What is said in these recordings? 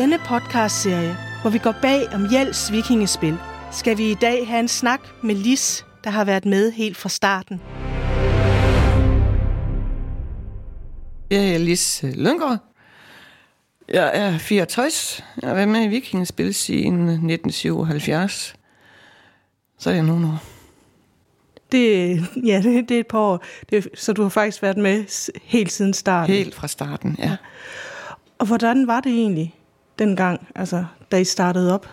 denne podcastserie, hvor vi går bag om Jels vikingespil, skal vi i dag have en snak med Lis, der har været med helt fra starten. Jeg er Lis Lyngård. Jeg er 64. Jeg har været med i vikingespil siden 1977. Så er det nogle år. Det, ja, det, det er et par år. Det, så du har faktisk været med helt siden starten. Helt fra starten, ja. Og hvordan var det egentlig dengang, altså, da I startede op?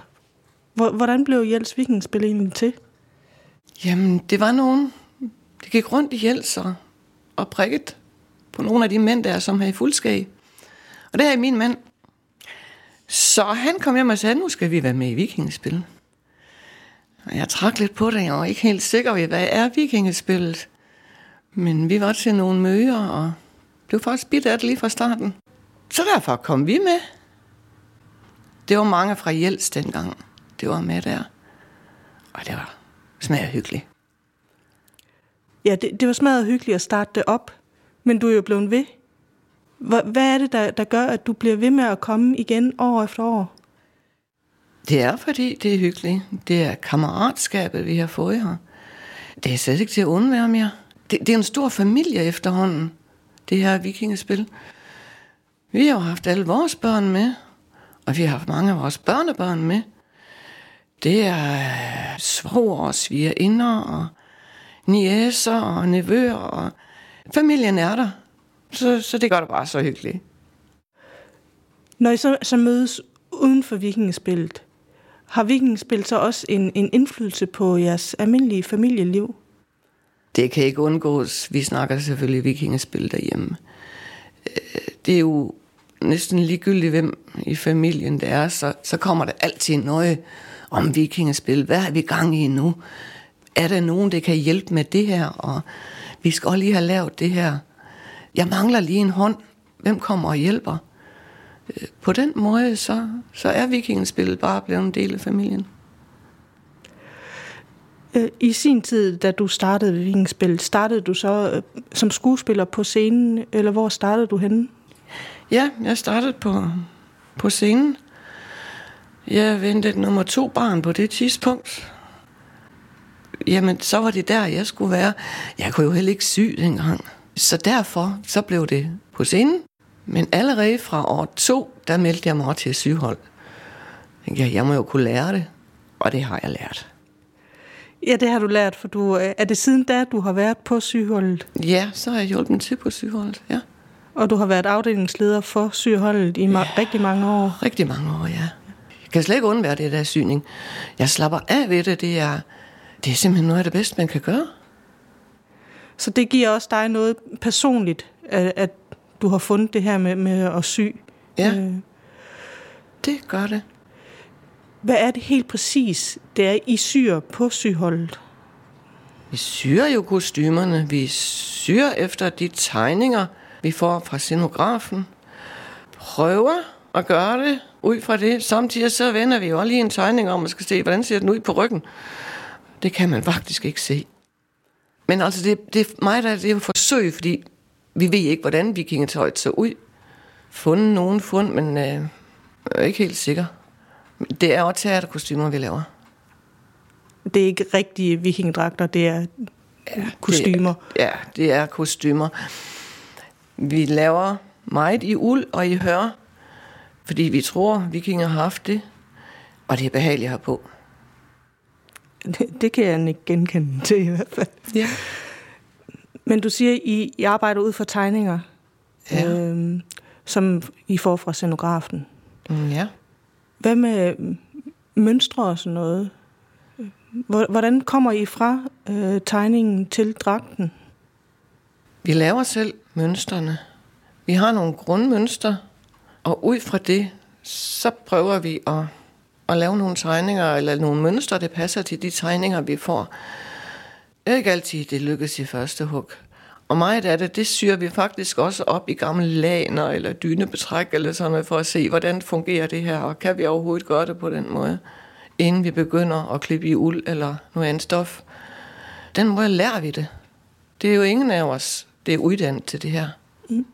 Hvordan blev Jels Vikingspil egentlig til? Jamen, det var nogen, det gik rundt i Jels og, og prikket på nogle af de mænd der, som havde fuldskab. Og det er min mand. Så han kom hjem og sagde, nu skal vi være med i vikingespil. Og jeg trak lidt på det, jeg var ikke helt sikker ved, hvad er vikingespillet? Men vi var til nogle møder, og blev faktisk bidt af det lige fra starten. Så derfor kom vi med. Det var mange fra Jels dengang. Det var med der. Og det var smager hyggeligt. Ja, det, det var smadret hyggeligt at starte det op. Men du er jo blevet ved. Hvad er det, der, der gør, at du bliver ved med at komme igen år efter år? Det er, fordi det er hyggeligt. Det er kammeratskabet, vi har fået her. Det er slet ikke til at undvære mere. Det, det er en stor familie efterhånden, det her vikingespil. Vi har jo haft alle vores børn med, og vi har haft mange af vores børnebørn med. Det er svoger og svigerinder og niæser og nevøer, og familien er der. Så, så det gør det bare så hyggeligt. Når I så, så mødes uden for vikingespillet, har vikingespil så også en, en indflydelse på jeres almindelige familieliv? Det kan ikke undgås. Vi snakker selvfølgelig vikingespil derhjemme. Øh, det er jo næsten ligegyldigt, hvem i familien det er, så, så kommer der altid noget om vikingespil. Hvad har vi gang i nu? Er der nogen, der kan hjælpe med det her? Og vi skal også lige have lavet det her. Jeg mangler lige en hånd. Hvem kommer og hjælper? Øh, på den måde, så, så er vikingespillet bare blevet en del af familien. Øh, I sin tid, da du startede vikingespillet, startede du så øh, som skuespiller på scenen, eller hvor startede du henne? Ja, jeg startede på, på scenen. Jeg ventede nummer to barn på det tidspunkt. Jamen, så var det der, jeg skulle være. Jeg kunne jo heller ikke sy dengang. Så derfor, så blev det på scenen. Men allerede fra år to, der meldte jeg mig til sygehold. Jeg, jeg må jo kunne lære det, og det har jeg lært. Ja, det har du lært, for du, øh, er det siden da, du har været på sygeholdet? Ja, så har jeg hjulpet til på sygeholdet, ja. Og du har været afdelingsleder for sygeholdet i ja, rigtig mange år? Rigtig mange år, ja. Jeg kan slet ikke undvære det der syning. Jeg slapper af ved det, det er, det er simpelthen noget af det bedste, man kan gøre. Så det giver også dig noget personligt, at, at du har fundet det her med, med at sy? Ja, øh. det gør det. Hvad er det helt præcis, det er, I syr på syholdet? Vi syr jo kostymerne. Vi syr efter de tegninger, vi får fra scenografen. Prøver at gøre det ud fra det. Samtidig så vender vi jo lige en tegning om, at skal se, hvordan ser den ud på ryggen. Det kan man faktisk ikke se. Men altså, det, det er mig, der det er jo forsøg, fordi vi ved ikke, hvordan vikingetøjet så ud. Fundet nogen fund, men øh, jeg er ikke helt sikker. Det er også teaterkostymer, vi laver. Det er ikke rigtige vikingedragter, det er ja, kostymer. Det er, ja, det er kostymer. Vi laver meget i uld og i hør, fordi vi tror, vikinger har haft det, og det er behageligt at på. Det, det kan jeg ikke genkende til i hvert fald. Ja. Men du siger, I, I arbejder ud for tegninger, ja. øhm, som I får fra scenografen. Mm, ja. Hvad med mønstre og sådan noget? Hvordan kommer I fra øh, tegningen til dragten? Vi laver selv mønstrene. Vi har nogle grundmønstre, og ud fra det, så prøver vi at, at lave nogle tegninger, eller nogle mønstre, der passer til de tegninger, vi får. Ikke altid det lykkes i første hug. Og meget af det, det syr vi faktisk også op i gamle laner eller dynebetræk eller sådan noget, for at se, hvordan fungerer det her, og kan vi overhovedet gøre det på den måde, inden vi begynder at klippe i uld eller noget andet stof. Den måde lærer vi det. Det er jo ingen af os, det er uddannet til det her. Mm.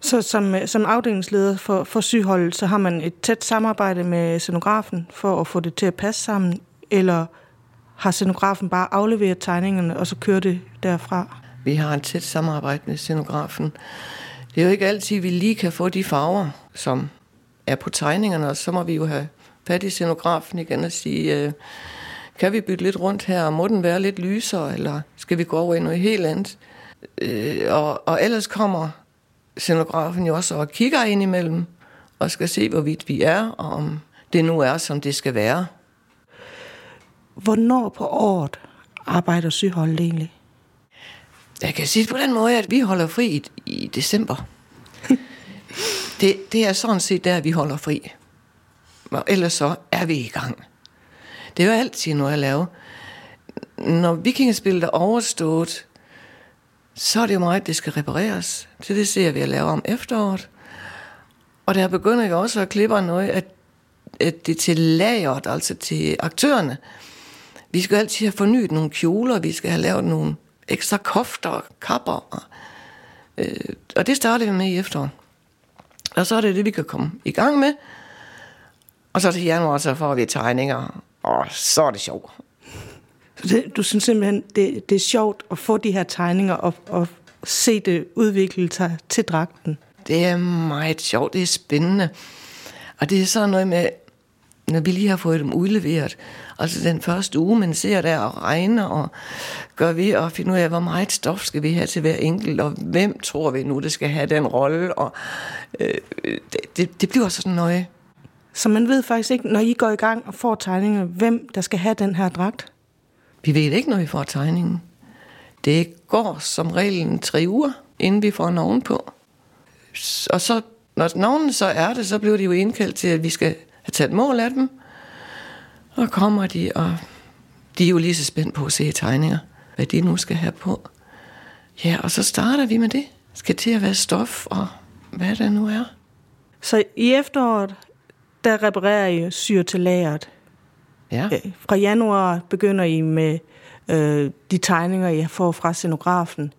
Så som, øh, som afdelingsleder for, for sygeholdet, så har man et tæt samarbejde med scenografen for at få det til at passe sammen, eller har scenografen bare afleveret tegningerne, og så kører det derfra? Vi har et tæt samarbejde med scenografen. Det er jo ikke altid, vi lige kan få de farver, som er på tegningerne, og så må vi jo have fat i scenografen igen og sige, øh, kan vi bytte lidt rundt her, må den være lidt lysere, eller skal vi gå over i noget helt andet? Øh, og, og ellers kommer scenografen jo også og kigger ind imellem, og skal se, hvorvidt vi er, og om det nu er, som det skal være. Hvornår på året arbejder sygeholdet egentlig? Jeg kan sige på den måde, at vi holder fri i, i december. det, det er sådan set der, vi holder fri. Og ellers så er vi i gang. Det er jo altid noget at lave. Når vikingespillet er overstået, så er det jo meget, det skal repareres. Så det ser vi at lave om efteråret. Og der begynder jo også at klippe noget, at, at det til lageret, altså til aktørerne. Vi skal altid have fornyet nogle kjoler, vi skal have lavet nogle ekstra kofter og kapper. Og, øh, og det starter vi med i efteråret. Og så er det det, vi kan komme i gang med. Og så til januar, så får vi tegninger, og så er det sjovt. Det, du synes simpelthen, det, det er sjovt at få de her tegninger og, og se det udvikle sig til dragten? Det er meget sjovt, det er spændende. Og det er sådan noget med, når vi lige har fået dem udleveret, altså den første uge, man ser der og regner og gør vi og finder ud af, hvor meget stof skal vi have til hver enkelt, og hvem tror vi nu, det skal have den rolle, og øh, det, det, det bliver sådan noget. Så man ved faktisk ikke, når I går i gang og får tegninger, hvem der skal have den her dragt? Vi ved ikke, når vi får tegningen. Det går som regel tre uger, inden vi får nogen på. Og så, når nogen så er det, så bliver de jo indkaldt til, at vi skal have taget mål af dem. Og kommer de, og de er jo lige så spændt på at se tegninger, hvad de nu skal have på. Ja, og så starter vi med det. Skal til at være stof, og hvad det nu er. Så i efteråret, der reparerer I syr til lageret. Ja. Øh, Fra januar begynder I med øh, de tegninger, I får fra scenografen.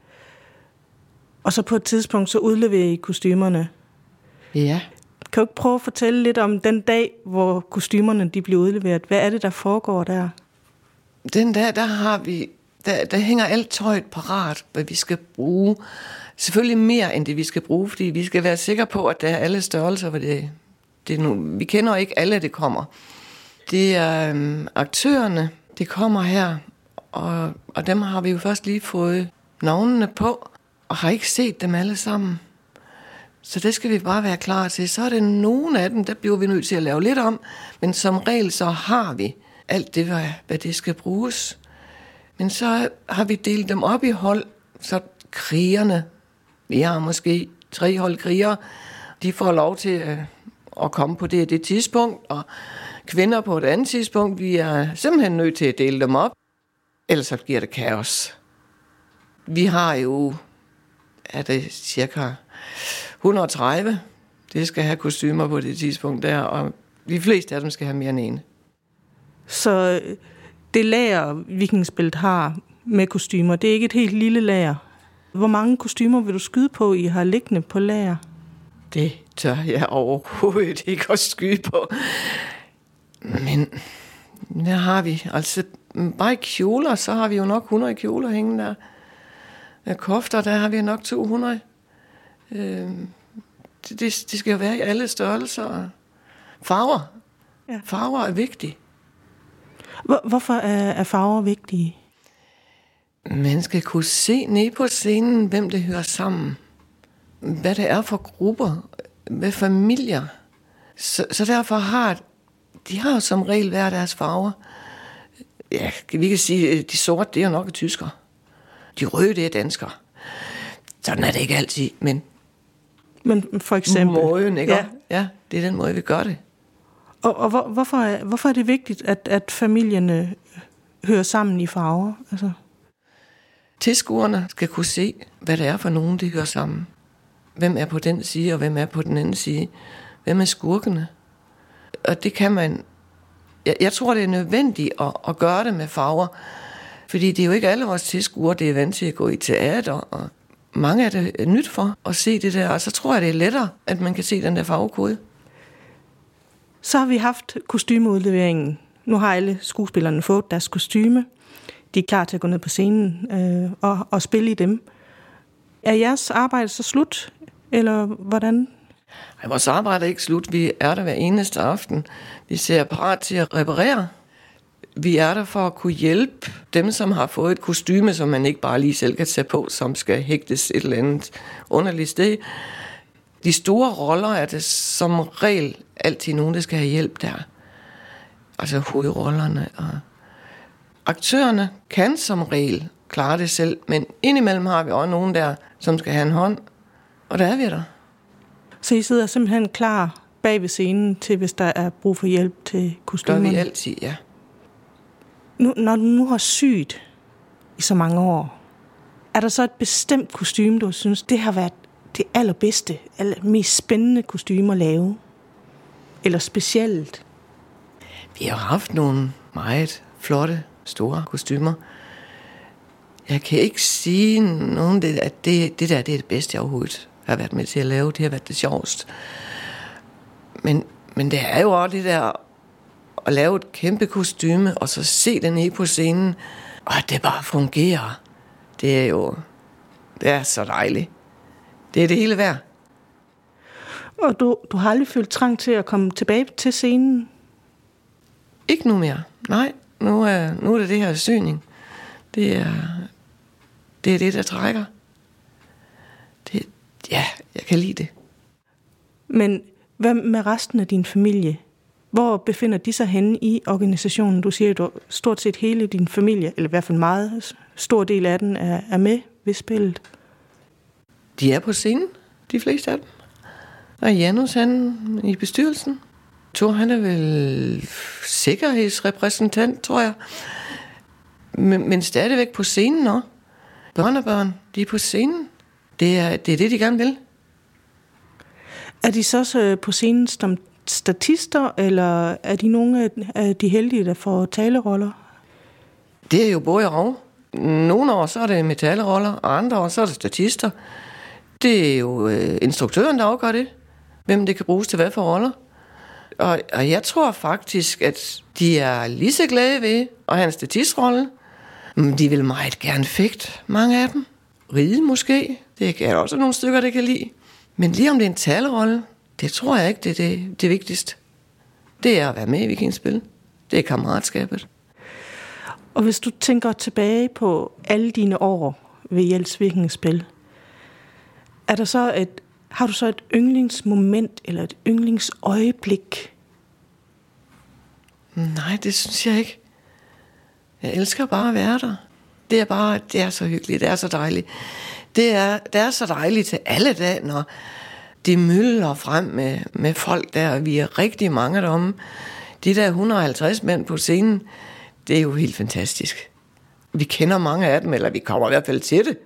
Og så på et tidspunkt, så udleverer I kostymerne. Ja. Kan du ikke prøve at fortælle lidt om den dag, hvor kostymerne de bliver udleveret? Hvad er det, der foregår der? Den der, der har vi, der, der hænger alt tøjet parat, hvad vi skal bruge. Selvfølgelig mere end det, vi skal bruge, fordi vi skal være sikre på, at der er alle størrelser, hvor det, det nu, vi kender ikke alle, det kommer. Det er øhm, aktørerne, det kommer her, og, og dem har vi jo først lige fået navnene på, og har ikke set dem alle sammen. Så det skal vi bare være klar til. Så er det nogle af dem, der bliver vi nødt til at lave lidt om, men som regel så har vi alt det, hvad, hvad det skal bruges. Men så har vi delt dem op i hold, så krigerne, vi har måske tre hold krigere, de får lov til at, at komme på det det tidspunkt, og kvinder på et andet tidspunkt, vi er simpelthen nødt til at dele dem op, ellers så giver det kaos. Vi har jo, er det cirka 130, det skal have kostymer på det tidspunkt der, og de fleste af dem skal have mere end en. Så øh, det lager, Vikingspillet har med kostymer, det er ikke et helt lille lager. Hvor mange kostymer vil du skyde på, I har liggende på lager? Det tør jeg overhovedet ikke at skyde på. Men der har vi, altså bare i kjoler, så har vi jo nok 100 kjoler hængende der. Med kofter, der har vi nok 200. Øh, det, det, det skal jo være i alle størrelser. Farver. Ja. Farver er vigtige. Hvor, hvorfor er, er farver vigtige? Man skal kunne se ned på scenen, hvem det hører sammen. Hvad det er for grupper. Hvad familier. Så, så derfor har de har jo som regel hver deres farver. Ja, vi kan sige, at de sorte, det er jo nok tysker. De røde, det er danskere. Sådan er det ikke altid, men Men for eksempel... måden, ikke? Ja. ja, det er den måde, vi gør det. Og, og hvor, hvorfor, er, hvorfor er det vigtigt, at, at familierne hører sammen i farver? Altså, Tilskuerne skal kunne se, hvad det er for nogen, de hører sammen. Hvem er på den side, og hvem er på den anden side. Hvem er skurkene? Og det kan man... Jeg, jeg tror, det er nødvendigt at, at gøre det med farver. Fordi det er jo ikke alle vores tilskuere, det er vant til at gå i teater og, mange er det nyt for at se det der, og så tror jeg, det er lettere, at man kan se den der farvekode. Så har vi haft kostymeudleveringen. Nu har alle skuespillerne fået deres kostyme. De er klar til at gå ned på scenen øh, og, og spille i dem. Er jeres arbejde så slut, eller hvordan? Ej, vores arbejde er ikke slut. Vi er der hver eneste aften. Vi ser parat til at reparere. Vi er der for at kunne hjælpe dem, som har fået et kostyme, som man ikke bare lige selv kan tage på, som skal hægtes et eller andet underligt sted. De store roller er det som regel altid nogen, der skal have hjælp der. Altså hovedrollerne. Og aktørerne kan som regel klare det selv, men indimellem har vi også nogen der, som skal have en hånd. Og der er vi der. Så I sidder simpelthen klar bag ved scenen til, hvis der er brug for hjælp til kostymerne? Gør vi altid, ja. Nu, når du nu har sygt i så mange år, er der så et bestemt kostume, du synes, det har været det allerbedste, aller mest spændende kostume at lave? Eller specielt? Vi har haft nogle meget flotte, store kostymer. Jeg kan ikke sige nogen, at det, det der det er det bedste, overhovedet har været med til at lave. Det har været det sjovest. Men, men det er jo også det der at lave et kæmpe kostyme, og så se den i på scenen, og det bare fungerer. Det er jo det er så dejligt. Det er det hele værd. Og du, du har aldrig følt trang til at komme tilbage til scenen? Ikke nu mere. Nej, nu er, nu er det det her syning. Det er, det er det, der trækker. Ja, jeg kan lide det. Men hvad med resten af din familie? Hvor befinder de sig henne i organisationen? Du siger, at du stort set hele din familie, eller i hvert fald meget stor del af den, er, er med ved spillet. De er på scenen, de fleste af dem. Og Janus, han i bestyrelsen. Thor, han er vel sikkerhedsrepræsentant, tror jeg. Men, men stadigvæk på scenen også. Børn og børn, de er på scenen. Det er, det er det, de gerne vil. Er de så på scenen som statister, eller er de nogle af de heldige, der får taleroller? Det er jo både og. Nogle år så er det metalroller, og andre år så er det statister. Det er jo øh, instruktøren, der afgør det. Hvem det kan bruges til hvad for roller. Og, og jeg tror faktisk, at de er lige så glade ved at have en statistrolle. Men de vil meget gerne fægt, mange af dem. Ride måske. Det er også nogle stykker, det kan lide. Men lige om det er en talerolle, det tror jeg ikke, det er det, det vigtigste. Det er at være med i vikingspil. Det er kammeratskabet. Og hvis du tænker tilbage på alle dine år ved Jels Vikingspil, er der så et, har du så et yndlingsmoment eller et yndlingsøjeblik? Nej, det synes jeg ikke. Jeg elsker bare at være der. Det er bare, det er så hyggeligt, det er så dejligt. Det er, det er så dejligt til alle dage, når det mylder frem med, med folk der, vi er rigtig mange derom. De der 150 mænd på scenen, det er jo helt fantastisk. Vi kender mange af dem, eller vi kommer i hvert fald til det.